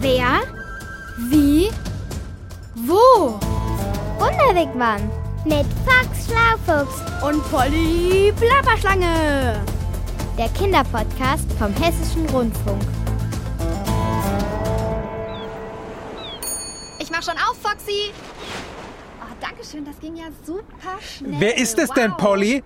Wer? Wie? Wo? Wunderwigwam mit Fox Schlaufuchs Und Polly Plapperschlange. der Kinderpodcast vom Hessischen Rundfunk. Ich mach schon auf, Foxy. Oh, Dankeschön, das ging ja super schnell. Wer ist es denn, Wow. Polly?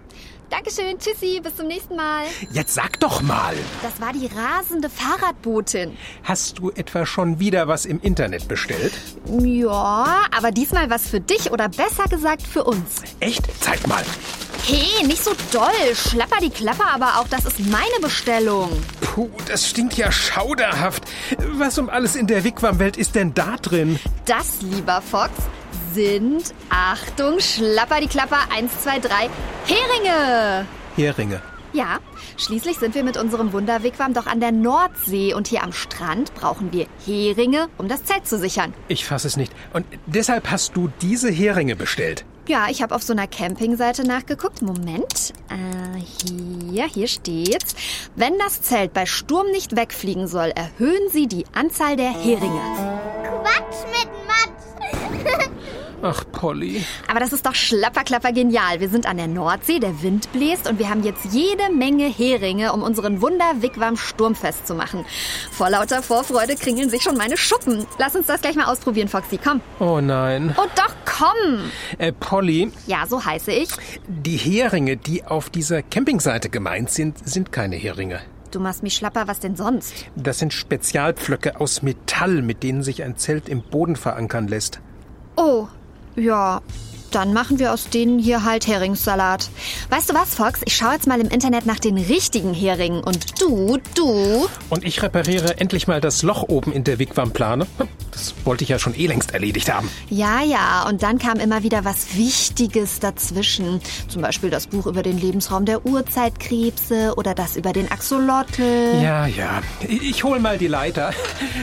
Dankeschön, tschüssi, bis zum nächsten Mal. Jetzt sag doch mal. Das war die rasende Fahrradbotin. Hast du etwa schon wieder was im Internet bestellt? Ja, aber diesmal was für dich oder besser gesagt für uns. Echt? Zeig mal. Hey, nicht so doll. Schlapper die Klapper, aber auch das ist meine Bestellung. Puh, das stinkt ja schauderhaft. Was um alles in der Wigwam-Welt ist denn da drin? Das, lieber Fox, sind, Achtung, Schlapper die Klapper, 1, 2, 3, Heringe. Heringe. Ja, schließlich sind wir mit unserem Wunderwigwam doch an der Nordsee und hier am Strand brauchen wir Heringe, um das Zelt zu sichern. Ich fass es nicht. Und deshalb hast du diese Heringe bestellt. Ja, ich habe auf so einer Campingseite nachgeguckt. Moment. Äh, hier, hier steht's. Wenn das Zelt bei Sturm nicht wegfliegen soll, erhöhen Sie die Anzahl der Heringe. Ach, Polly. Aber das ist doch schlapperklapper genial. Wir sind an der Nordsee, der Wind bläst und wir haben jetzt jede Menge Heringe, um unseren Wunder-Wigwam sturmfest zu machen. Vor lauter Vorfreude kringeln sich schon meine Schuppen. Lass uns das gleich mal ausprobieren, Foxy. Komm. Oh nein. Oh doch, komm. Äh, Polly, Ja, so heiße ich. die Heringe, die auf dieser Campingseite gemeint sind, sind keine Heringe. Du machst mich schlapper, was denn sonst? Das sind Spezialpflöcke aus Metall, mit denen sich ein Zelt im Boden verankern lässt. Oh, ja. Dann machen wir aus denen hier halt Heringssalat. Weißt du was, Fox? Ich schaue jetzt mal im Internet nach den richtigen Heringen. Und du, du. Und ich repariere endlich mal das Loch oben in der Wigwam-Plane. Das wollte ich ja schon eh längst erledigt haben. Ja, ja. Und dann kam immer wieder was Wichtiges dazwischen. Zum Beispiel das Buch über den Lebensraum der Urzeitkrebse oder das über den Axolotl. Ja, ja. Ich hol mal die Leiter.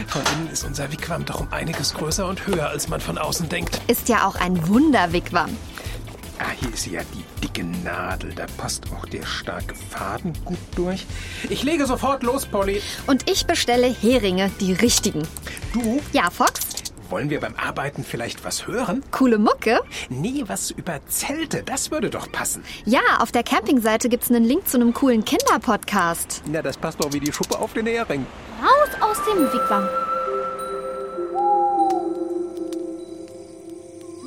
Von innen ist unser Wigwam doch um einiges größer und höher, als man von außen denkt. Ist ja auch ein Wunderwigwam. Ah, hier ist ja die dicke Nadel. Da passt auch der starke Faden gut durch. Ich lege sofort los, Polly. Und ich bestelle Heringe, die richtigen. Du, Ja, Fox? wollen wir beim Arbeiten vielleicht was hören? Coole Mucke. Nee, was über Zelte. Das würde doch passen. Ja, auf der Campingseite gibt's einen Link zu einem coolen Kinderpodcast. Na, das passt doch wie die Schuppe auf den Hering. Raus aus dem Wigwam.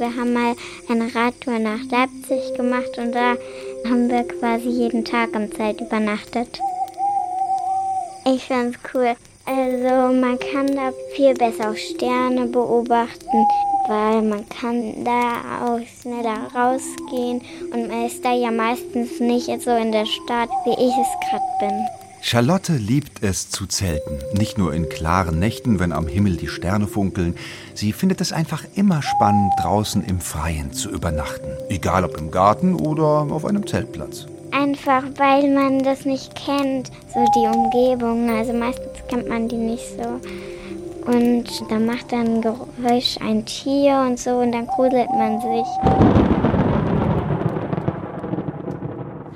Wir haben mal eine Radtour nach Leipzig gemacht und da haben wir quasi jeden Tag im Zelt übernachtet. Ich fand's cool. Also man kann da viel besser auch Sterne beobachten, weil man kann da auch schneller rausgehen und man ist da ja meistens nicht so in der Stadt, wie ich es gerade bin. Charlotte liebt es zu zelten. Nicht nur in klaren Nächten, wenn am Himmel die Sterne funkeln. Sie findet es einfach immer spannend, draußen im Freien zu übernachten. Egal ob im Garten oder auf einem Zeltplatz. Einfach weil man das nicht kennt, so die Umgebung. Also meistens kennt man die nicht so. Und da macht dann Geräusch ein Tier und so und dann gruselt man sich.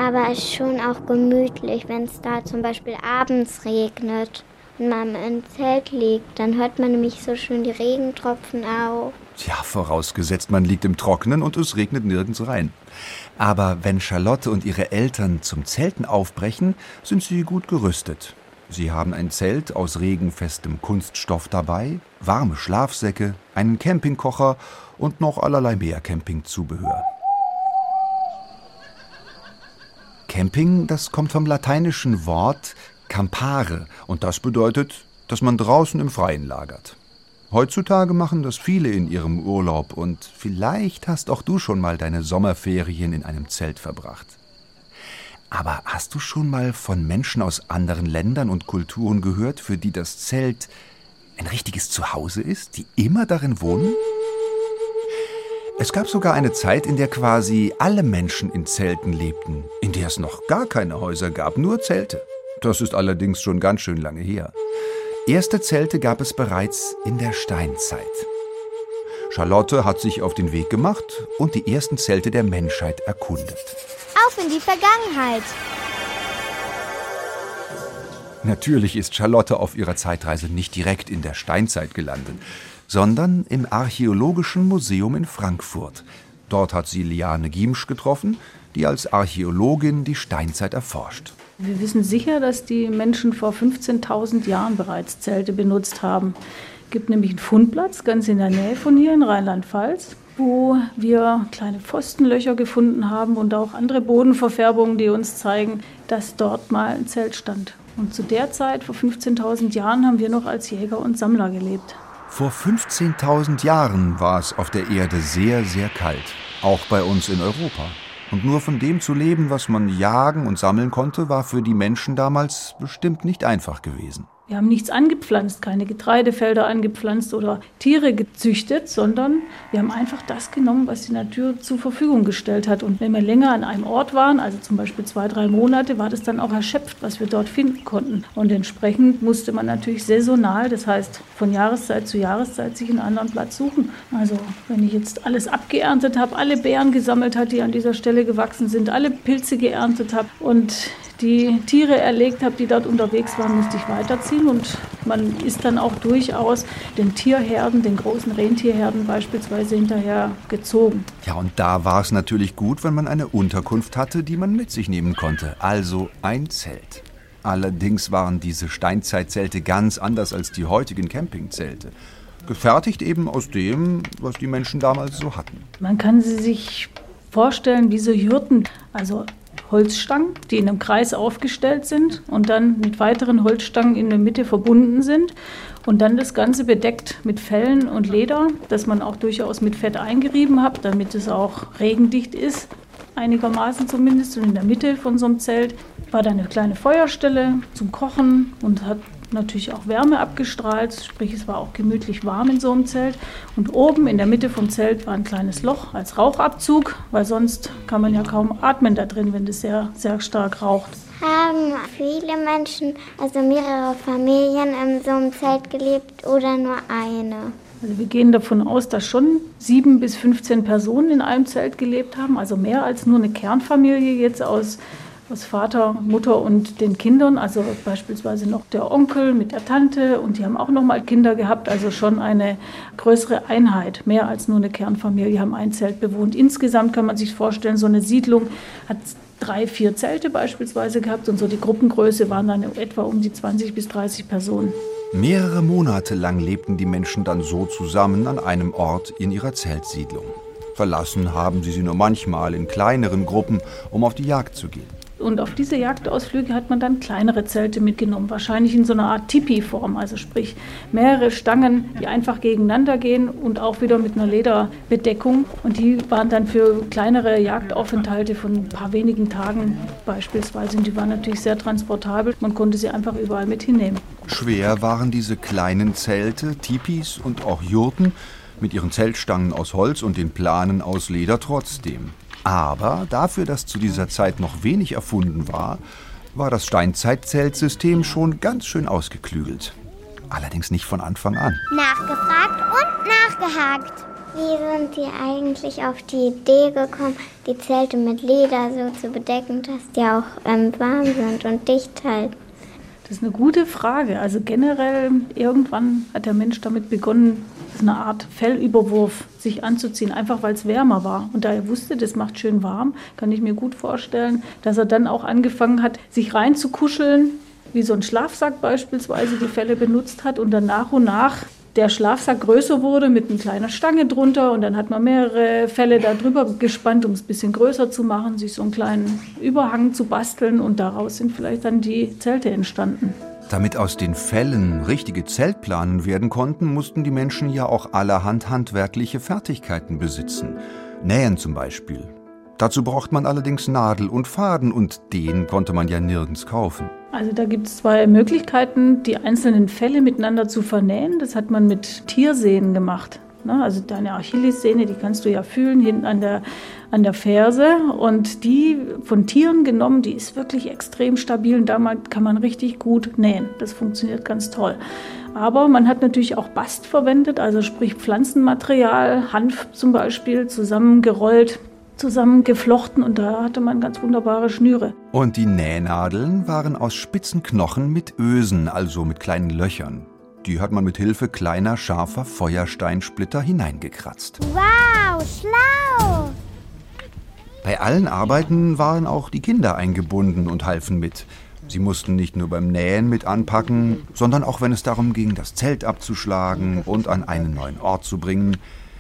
Aber es ist schon auch gemütlich, wenn es da zum Beispiel abends regnet und man im Zelt liegt. Dann hört man nämlich so schön die Regentropfen auch. Tja, vorausgesetzt, man liegt im Trockenen und es regnet nirgends rein. Aber wenn Charlotte und ihre Eltern zum Zelten aufbrechen, sind sie gut gerüstet. Sie haben ein Zelt aus regenfestem Kunststoff dabei, warme Schlafsäcke, einen Campingkocher und noch allerlei mehr Campingzubehör. Camping, das kommt vom lateinischen Wort campare und das bedeutet, dass man draußen im Freien lagert. Heutzutage machen das viele in ihrem Urlaub und vielleicht hast auch du schon mal deine Sommerferien in einem Zelt verbracht. Aber hast du schon mal von Menschen aus anderen Ländern und Kulturen gehört, für die das Zelt ein richtiges Zuhause ist, die immer darin wohnen? Es gab sogar eine Zeit, in der quasi alle Menschen in Zelten lebten, in der es noch gar keine Häuser gab, nur Zelte. Das ist allerdings schon ganz schön lange her. Erste Zelte gab es bereits in der Steinzeit. Charlotte hat sich auf den Weg gemacht und die ersten Zelte der Menschheit erkundet. Auf in die Vergangenheit. Natürlich ist Charlotte auf ihrer Zeitreise nicht direkt in der Steinzeit gelandet, sondern im Archäologischen Museum in Frankfurt. Dort hat sie Liane Giemsch getroffen, die als Archäologin die Steinzeit erforscht. Wir wissen sicher, dass die Menschen vor 15.000 Jahren bereits Zelte benutzt haben. Es gibt nämlich einen Fundplatz ganz in der Nähe von hier in Rheinland-Pfalz, wo wir kleine Pfostenlöcher gefunden haben und auch andere Bodenverfärbungen, die uns zeigen, dass dort mal ein Zelt stand. Und zu der Zeit, vor 15.000 Jahren, haben wir noch als Jäger und Sammler gelebt. Vor 15.000 Jahren war es auf der Erde sehr, sehr kalt, auch bei uns in Europa. Und nur von dem zu leben, was man jagen und sammeln konnte, war für die Menschen damals bestimmt nicht einfach gewesen. Wir haben nichts angepflanzt, keine Getreidefelder angepflanzt oder Tiere gezüchtet, sondern wir haben einfach das genommen, was die Natur zur Verfügung gestellt hat. Und wenn wir länger an einem Ort waren, also zum Beispiel zwei, drei Monate, war das dann auch erschöpft, was wir dort finden konnten. Und entsprechend musste man natürlich saisonal, das heißt von Jahreszeit zu Jahreszeit, sich einen anderen Platz suchen. Also wenn ich jetzt alles abgeerntet habe, alle Beeren gesammelt habe, die an dieser Stelle gewachsen sind, alle Pilze geerntet habe und die Tiere erlegt habe, die dort unterwegs waren, musste ich weiterziehen. Und man ist dann auch durchaus den Tierherden, den großen Rentierherden beispielsweise hinterher gezogen. Ja, und da war es natürlich gut, wenn man eine Unterkunft hatte, die man mit sich nehmen konnte. Also ein Zelt. Allerdings waren diese Steinzeitzelte ganz anders als die heutigen Campingzelte. Gefertigt eben aus dem, was die Menschen damals so hatten. Man kann sie sich vorstellen wie so Jurten, also Holzstangen, die in einem Kreis aufgestellt sind und dann mit weiteren Holzstangen in der Mitte verbunden sind. Und dann das Ganze bedeckt mit Fellen und Leder, das man auch durchaus mit Fett eingerieben hat, damit es auch regendicht ist, einigermaßen zumindest. Und in der Mitte von so einem Zelt war da eine kleine Feuerstelle zum Kochen und hat natürlich auch Wärme abgestrahlt, sprich es war auch gemütlich warm in so einem Zelt. Und oben in der Mitte vom Zelt war ein kleines Loch als Rauchabzug, weil sonst kann man ja kaum atmen da drin, wenn das sehr, sehr stark raucht. Haben viele Menschen, also mehrere Familien in so einem Zelt gelebt oder nur eine? Also wir gehen davon aus, dass schon sieben bis 15 Personen in einem Zelt gelebt haben, also mehr als nur eine Kernfamilie jetzt aus aus Vater, Mutter und den Kindern, also beispielsweise noch der Onkel mit der Tante und die haben auch noch mal Kinder gehabt, also schon eine größere Einheit, mehr als nur eine Kernfamilie, haben ein Zelt bewohnt. Insgesamt kann man sich vorstellen, so eine Siedlung hat drei, vier Zelte beispielsweise gehabt und so die Gruppengröße waren dann etwa um die 20 bis 30 Personen. Mehrere Monate lang lebten die Menschen dann so zusammen an einem Ort in ihrer Zeltsiedlung. Verlassen haben sie sie nur manchmal in kleineren Gruppen, um auf die Jagd zu gehen. Und auf diese Jagdausflüge hat man dann kleinere Zelte mitgenommen, wahrscheinlich in so einer Art Tipi-Form, also sprich mehrere Stangen, die einfach gegeneinander gehen und auch wieder mit einer Lederbedeckung. Und die waren dann für kleinere Jagdaufenthalte von ein paar wenigen Tagen beispielsweise. Und die waren natürlich sehr transportabel. Man konnte sie einfach überall mit hinnehmen. Schwer waren diese kleinen Zelte, Tipis und auch Jurten mit ihren Zeltstangen aus Holz und den Planen aus Leder trotzdem. Aber dafür, dass zu dieser Zeit noch wenig erfunden war, war das Steinzeitzeltsystem schon ganz schön ausgeklügelt. Allerdings nicht von Anfang an. Nachgefragt und nachgehakt. Wie sind die eigentlich auf die Idee gekommen, die Zelte mit Leder so zu bedecken, dass die auch ähm, warm sind und dicht halten? Das ist eine gute Frage. Also generell, irgendwann hat der Mensch damit begonnen, eine Art Fellüberwurf sich anzuziehen, einfach weil es wärmer war. Und da er wusste, das macht schön warm, kann ich mir gut vorstellen, dass er dann auch angefangen hat, sich reinzukuscheln, wie so ein Schlafsack beispielsweise die Felle benutzt hat und dann nach und nach der Schlafsack größer wurde mit einer kleinen Stange drunter und dann hat man mehrere Felle da drüber gespannt, um es ein bisschen größer zu machen, sich so einen kleinen Überhang zu basteln und daraus sind vielleicht dann die Zelte entstanden. Damit aus den Fällen richtige Zeltplanen werden konnten, mussten die Menschen ja auch allerhand handwerkliche Fertigkeiten besitzen. Nähen zum Beispiel. Dazu braucht man allerdings Nadel und Faden und den konnte man ja nirgends kaufen. Also da gibt es zwei Möglichkeiten, die einzelnen Fälle miteinander zu vernähen. Das hat man mit Tiersehnen gemacht. Ne? Also deine Achillessehne, die kannst du ja fühlen hinten an der, an der Ferse. Und die von Tieren genommen, die ist wirklich extrem stabil und damit kann man richtig gut nähen. Das funktioniert ganz toll. Aber man hat natürlich auch Bast verwendet, also sprich Pflanzenmaterial, Hanf zum Beispiel, zusammengerollt zusammengeflochten und da hatte man ganz wunderbare Schnüre. Und die Nähnadeln waren aus spitzen Knochen mit Ösen, also mit kleinen Löchern. Die hat man mit Hilfe kleiner, scharfer Feuersteinsplitter hineingekratzt. Wow, schlau! Bei allen Arbeiten waren auch die Kinder eingebunden und halfen mit. Sie mussten nicht nur beim Nähen mit anpacken, sondern auch wenn es darum ging, das Zelt abzuschlagen und an einen neuen Ort zu bringen.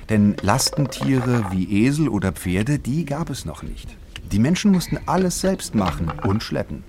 Denn Lastentiere wie Esel oder Pferde, die gab es noch nicht. Die Menschen mussten alles selbst machen und schleppen.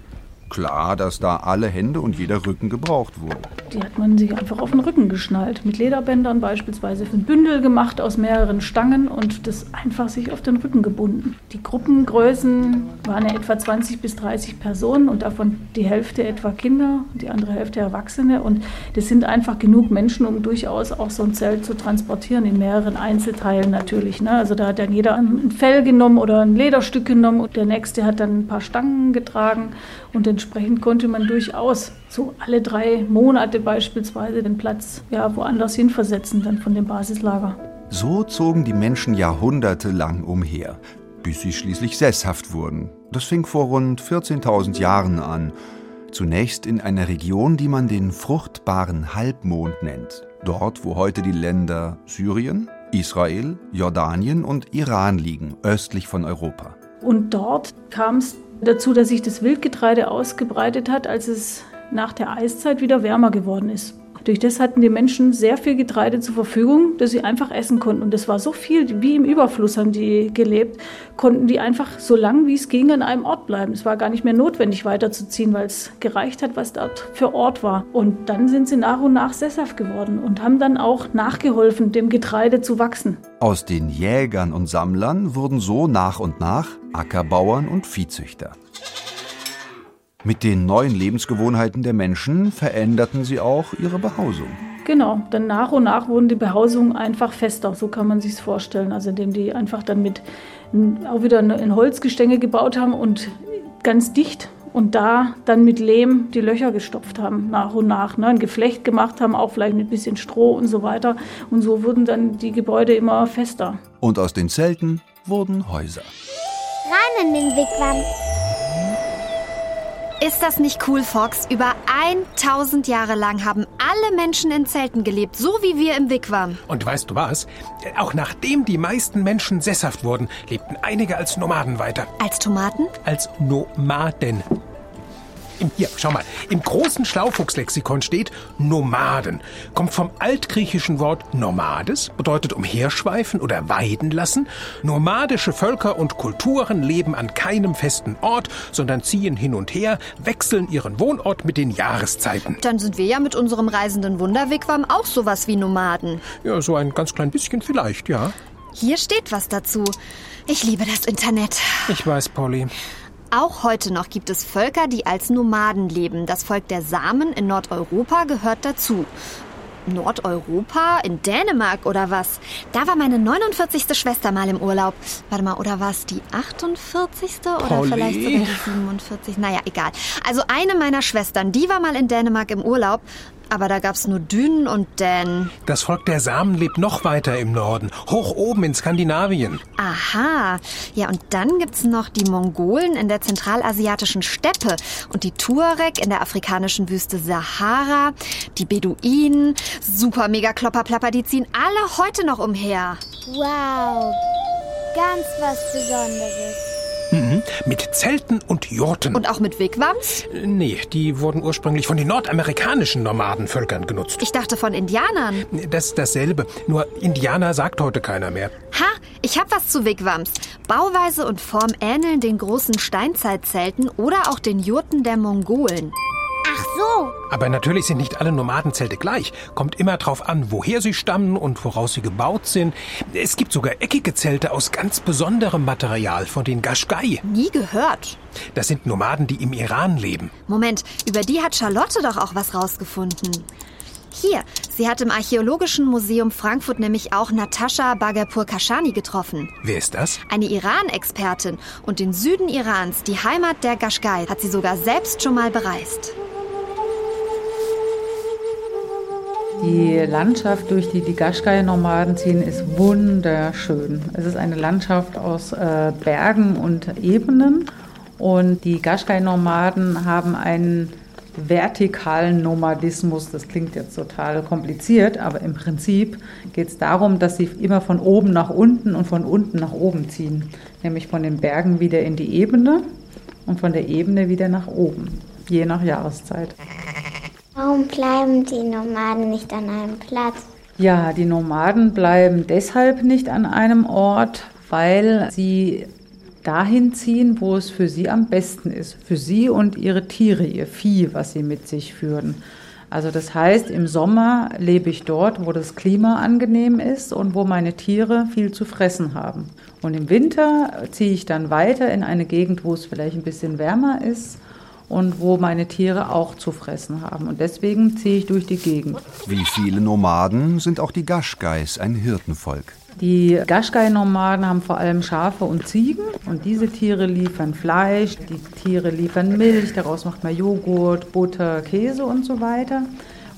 Klar, dass da alle Hände und jeder Rücken gebraucht wurden. Die hat man sich einfach auf den Rücken geschnallt. Mit Lederbändern beispielsweise ein Bündel gemacht aus mehreren Stangen und das einfach sich auf den Rücken gebunden. Die Gruppengrößen waren ja etwa 20 bis 30 Personen und davon die Hälfte etwa Kinder, die andere Hälfte Erwachsene. Und das sind einfach genug Menschen, um durchaus auch so ein Zelt zu transportieren, in mehreren Einzelteilen natürlich. Ne? Also da hat dann jeder ein Fell genommen oder ein Lederstück genommen und der nächste hat dann ein paar Stangen getragen und entsprechend konnte man durchaus so alle drei Monate beispielsweise den Platz ja, woanders hin versetzen, dann von dem Basislager. So zogen die Menschen jahrhundertelang umher, bis sie schließlich sesshaft wurden. Das fing vor rund 14.000 Jahren an. Zunächst in einer Region, die man den fruchtbaren Halbmond nennt. Dort, wo heute die Länder Syrien, Israel, Jordanien und Iran liegen, östlich von Europa. Und dort kam es dazu, dass sich das Wildgetreide ausgebreitet hat, als es nach der Eiszeit wieder wärmer geworden ist. Durch das hatten die Menschen sehr viel Getreide zur Verfügung, das sie einfach essen konnten. Und das war so viel, wie im Überfluss haben die gelebt, konnten die einfach so lang wie es ging an einem Ort bleiben. Es war gar nicht mehr notwendig weiterzuziehen, weil es gereicht hat, was dort für Ort war. Und dann sind sie nach und nach sesshaft geworden und haben dann auch nachgeholfen, dem Getreide zu wachsen. Aus den Jägern und Sammlern wurden so nach und nach Ackerbauern und Viehzüchter. Mit den neuen Lebensgewohnheiten der Menschen veränderten sie auch ihre Behausung. Genau, dann nach und nach wurden die Behausungen einfach fester, so kann man sich vorstellen. Also indem die einfach dann mit auch wieder ein Holzgestänge gebaut haben und ganz dicht und da dann mit Lehm die Löcher gestopft haben, nach und nach. Ne? Ein Geflecht gemacht haben, auch vielleicht mit ein bisschen Stroh und so weiter. Und so wurden dann die Gebäude immer fester. Und aus den Zelten wurden Häuser. Rein in den Wigwam. Ist das nicht cool, Fox? Über 1000 Jahre lang haben alle Menschen in Zelten gelebt, so wie wir im Wigwam. Und weißt du was? Auch nachdem die meisten Menschen sesshaft wurden, lebten einige als Nomaden weiter. Als Tomaten? Als Nomaden. Im, hier, schau mal. Im großen Schlaufuchslexikon steht Nomaden. Kommt vom altgriechischen Wort nomades, bedeutet umherschweifen oder weiden lassen. Nomadische Völker und Kulturen leben an keinem festen Ort, sondern ziehen hin und her, wechseln ihren Wohnort mit den Jahreszeiten. Dann sind wir ja mit unserem reisenden Wunderwigwam auch sowas wie Nomaden. Ja, so ein ganz klein bisschen vielleicht, ja. Hier steht was dazu. Ich liebe das Internet. Ich weiß, Polly. Auch heute noch gibt es Völker, die als Nomaden leben. Das Volk der Samen in Nordeuropa gehört dazu. Nordeuropa? In Dänemark oder was? Da war meine 49. Schwester mal im Urlaub. Warte mal, oder war es die 48. oder Polly. vielleicht sogar die 47? Naja, egal. Also eine meiner Schwestern, die war mal in Dänemark im Urlaub. Aber da gab's nur Dünen und Dänen. Das Volk der Samen lebt noch weiter im Norden, hoch oben in Skandinavien. Aha. Ja, und dann gibt's noch die Mongolen in der zentralasiatischen Steppe und die Tuareg in der afrikanischen Wüste Sahara, die Beduinen, super mega Klopperplapper, die ziehen alle heute noch umher. Wow, ganz was Besonderes. Mhm. Mit Zelten und Jurten. Und auch mit Wigwams? Nee, die wurden ursprünglich von den nordamerikanischen Nomadenvölkern genutzt. Ich dachte von Indianern. Das ist dasselbe, nur Indianer sagt heute keiner mehr. Ha, ich hab was zu Wigwams. Bauweise und Form ähneln den großen Steinzeitzelten oder auch den Jurten der Mongolen. So, Aber natürlich sind nicht alle Nomadenzelte gleich. Kommt immer drauf an, woher sie stammen und woraus sie gebaut sind. Es gibt sogar eckige Zelte aus ganz besonderem Material, von den Gashgai. Nie gehört. Das sind Nomaden, die im Iran leben. Moment, über die hat Charlotte doch auch was rausgefunden. Hier, sie hat im Archäologischen Museum Frankfurt nämlich auch Natascha Bagapur Kashani getroffen. Wer ist das? Eine Iran-Expertin und den Süden Irans, die Heimat der Gashgai, hat sie sogar selbst schon mal bereist. Die Landschaft, durch die die Gaschgai-Nomaden ziehen, ist wunderschön. Es ist eine Landschaft aus äh, Bergen und Ebenen. Und die Gaschgai-Nomaden haben einen vertikalen Nomadismus. Das klingt jetzt total kompliziert, aber im Prinzip geht es darum, dass sie immer von oben nach unten und von unten nach oben ziehen. Nämlich von den Bergen wieder in die Ebene und von der Ebene wieder nach oben, je nach Jahreszeit. Warum bleiben die Nomaden nicht an einem Platz? Ja, die Nomaden bleiben deshalb nicht an einem Ort, weil sie dahin ziehen, wo es für sie am besten ist. Für sie und ihre Tiere, ihr Vieh, was sie mit sich führen. Also das heißt, im Sommer lebe ich dort, wo das Klima angenehm ist und wo meine Tiere viel zu fressen haben. Und im Winter ziehe ich dann weiter in eine Gegend, wo es vielleicht ein bisschen wärmer ist und wo meine Tiere auch zu fressen haben. Und deswegen ziehe ich durch die Gegend. Wie viele Nomaden sind auch die Gaschgeis ein Hirtenvolk. Die Gaschgai-Nomaden haben vor allem Schafe und Ziegen und diese Tiere liefern Fleisch, die Tiere liefern Milch, daraus macht man Joghurt, Butter, Käse und so weiter.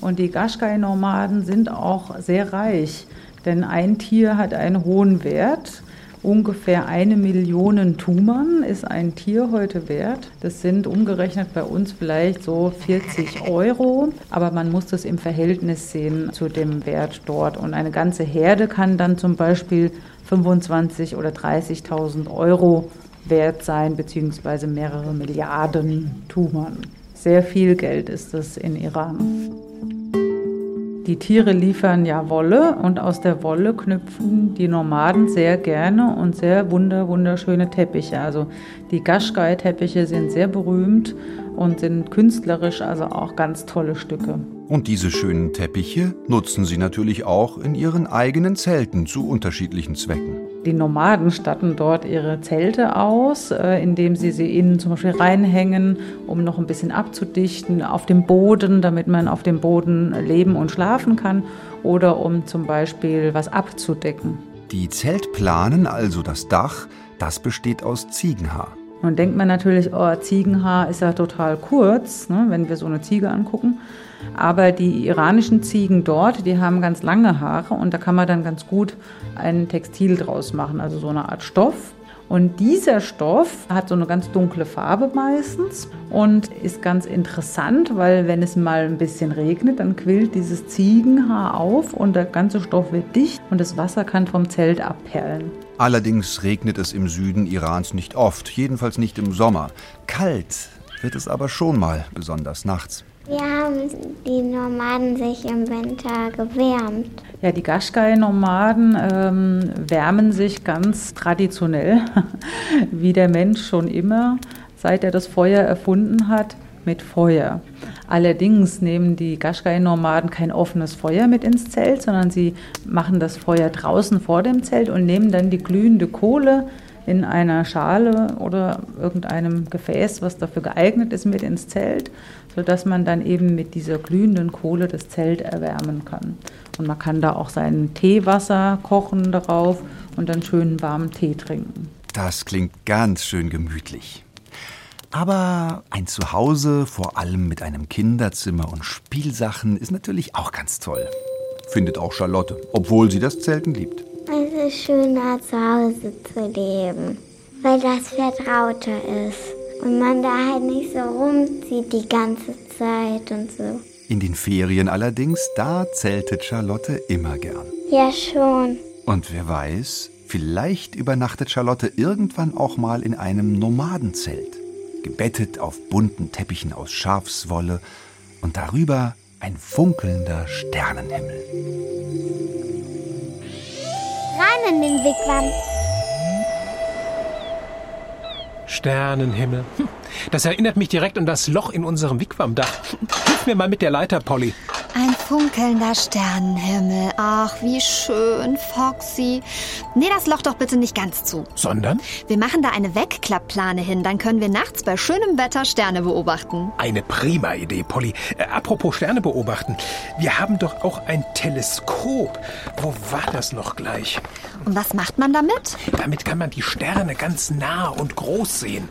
Und die Gaschgai-Nomaden sind auch sehr reich, denn ein Tier hat einen hohen Wert Ungefähr eine Million Tuman ist ein Tier heute wert. Das sind umgerechnet bei uns vielleicht so 40 Euro, aber man muss das im Verhältnis sehen zu dem Wert dort. Und eine ganze Herde kann dann zum Beispiel 25 oder 30.000 Euro wert sein, beziehungsweise mehrere Milliarden Tuman. Sehr viel Geld ist das in Iran. Die Tiere liefern ja Wolle und aus der Wolle knüpfen die Nomaden sehr gerne und sehr wunder, wunderschöne Teppiche. Also die Gaschgai-Teppiche sind sehr berühmt und sind künstlerisch also auch ganz tolle Stücke. Und diese schönen Teppiche nutzen sie natürlich auch in ihren eigenen Zelten zu unterschiedlichen Zwecken. Die Nomaden statten dort ihre Zelte aus, äh, indem sie sie innen zum Beispiel reinhängen, um noch ein bisschen abzudichten, auf dem Boden, damit man auf dem Boden leben und schlafen kann, oder um zum Beispiel was abzudecken. Die Zeltplanen, also das Dach, das besteht aus Ziegenhaar. Nun denkt man natürlich, oh, Ziegenhaar ist ja total kurz, ne, wenn wir so eine Ziege angucken. Aber die iranischen Ziegen dort, die haben ganz lange Haare und da kann man dann ganz gut ein Textil draus machen, also so eine Art Stoff. Und dieser Stoff hat so eine ganz dunkle Farbe meistens und ist ganz interessant, weil wenn es mal ein bisschen regnet, dann quillt dieses Ziegenhaar auf und der ganze Stoff wird dicht und das Wasser kann vom Zelt abperlen. Allerdings regnet es im Süden Irans nicht oft, jedenfalls nicht im Sommer. Kalt wird es aber schon mal, besonders nachts. Wie haben die Nomaden sich im Winter gewärmt? Ja, die Gaschgai-Nomaden ähm, wärmen sich ganz traditionell, wie der Mensch schon immer, seit er das Feuer erfunden hat, mit Feuer. Allerdings nehmen die Gaschgai-Nomaden kein offenes Feuer mit ins Zelt, sondern sie machen das Feuer draußen vor dem Zelt und nehmen dann die glühende Kohle in einer Schale oder irgendeinem Gefäß, was dafür geeignet ist, mit ins Zelt, sodass man dann eben mit dieser glühenden Kohle das Zelt erwärmen kann. Und man kann da auch sein Teewasser kochen darauf und dann schönen warmen Tee trinken. Das klingt ganz schön gemütlich. Aber ein Zuhause, vor allem mit einem Kinderzimmer und Spielsachen, ist natürlich auch ganz toll. Findet auch Charlotte, obwohl sie das Zelten liebt. Es ist schöner, zu Hause zu leben, weil das vertrauter ist und man da halt nicht so rumzieht die ganze Zeit und so. In den Ferien allerdings, da zeltet Charlotte immer gern. Ja, schon. Und wer weiß, vielleicht übernachtet Charlotte irgendwann auch mal in einem Nomadenzelt, gebettet auf bunten Teppichen aus Schafswolle und darüber ein funkelnder Sternenhimmel rein in den Wigwam. Sternenhimmel. Hm, das erinnert mich direkt an das Loch in unserem Wigwamdach. Hilf mir mal mit der Leiter, Polly. Ein funkelnder Sternenhimmel. Ach, wie schön, Foxy. Nee, das Loch doch bitte nicht ganz zu. Sondern? Wir machen da eine Wegklappplane hin. Dann können wir nachts bei schönem Wetter Sterne beobachten. Eine prima Idee, Polly. Äh, apropos Sterne beobachten. Wir haben doch auch ein Teleskop. Wo war das noch gleich? Und was macht man damit? Damit kann man die Sterne ganz nah und groß sehen.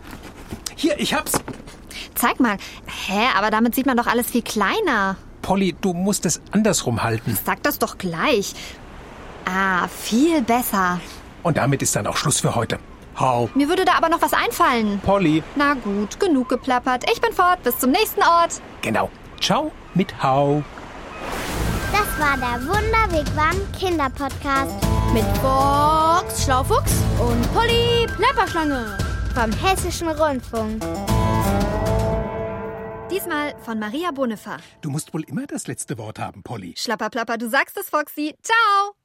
Hier, ich hab's. Zeig mal. Hä, aber damit sieht man doch alles viel kleiner. Polly, du musst es andersrum halten. Sag das doch gleich. Ah, viel besser. Und damit ist dann auch Schluss für heute. Hau. Mir würde da aber noch was einfallen. Polly. Na gut, genug geplappert. Ich bin fort. Bis zum nächsten Ort. Genau. Ciao mit Hau. Das war der Wunderwegwam Kinderpodcast Mit Box Schlaufuchs und Polly Plapperschlange. vom Hessischen Rundfunk. Diesmal von Maria Bonnefer. Du musst wohl immer das letzte Wort haben, Polly. Schlapperplapper, du sagst es, Foxy. Ciao.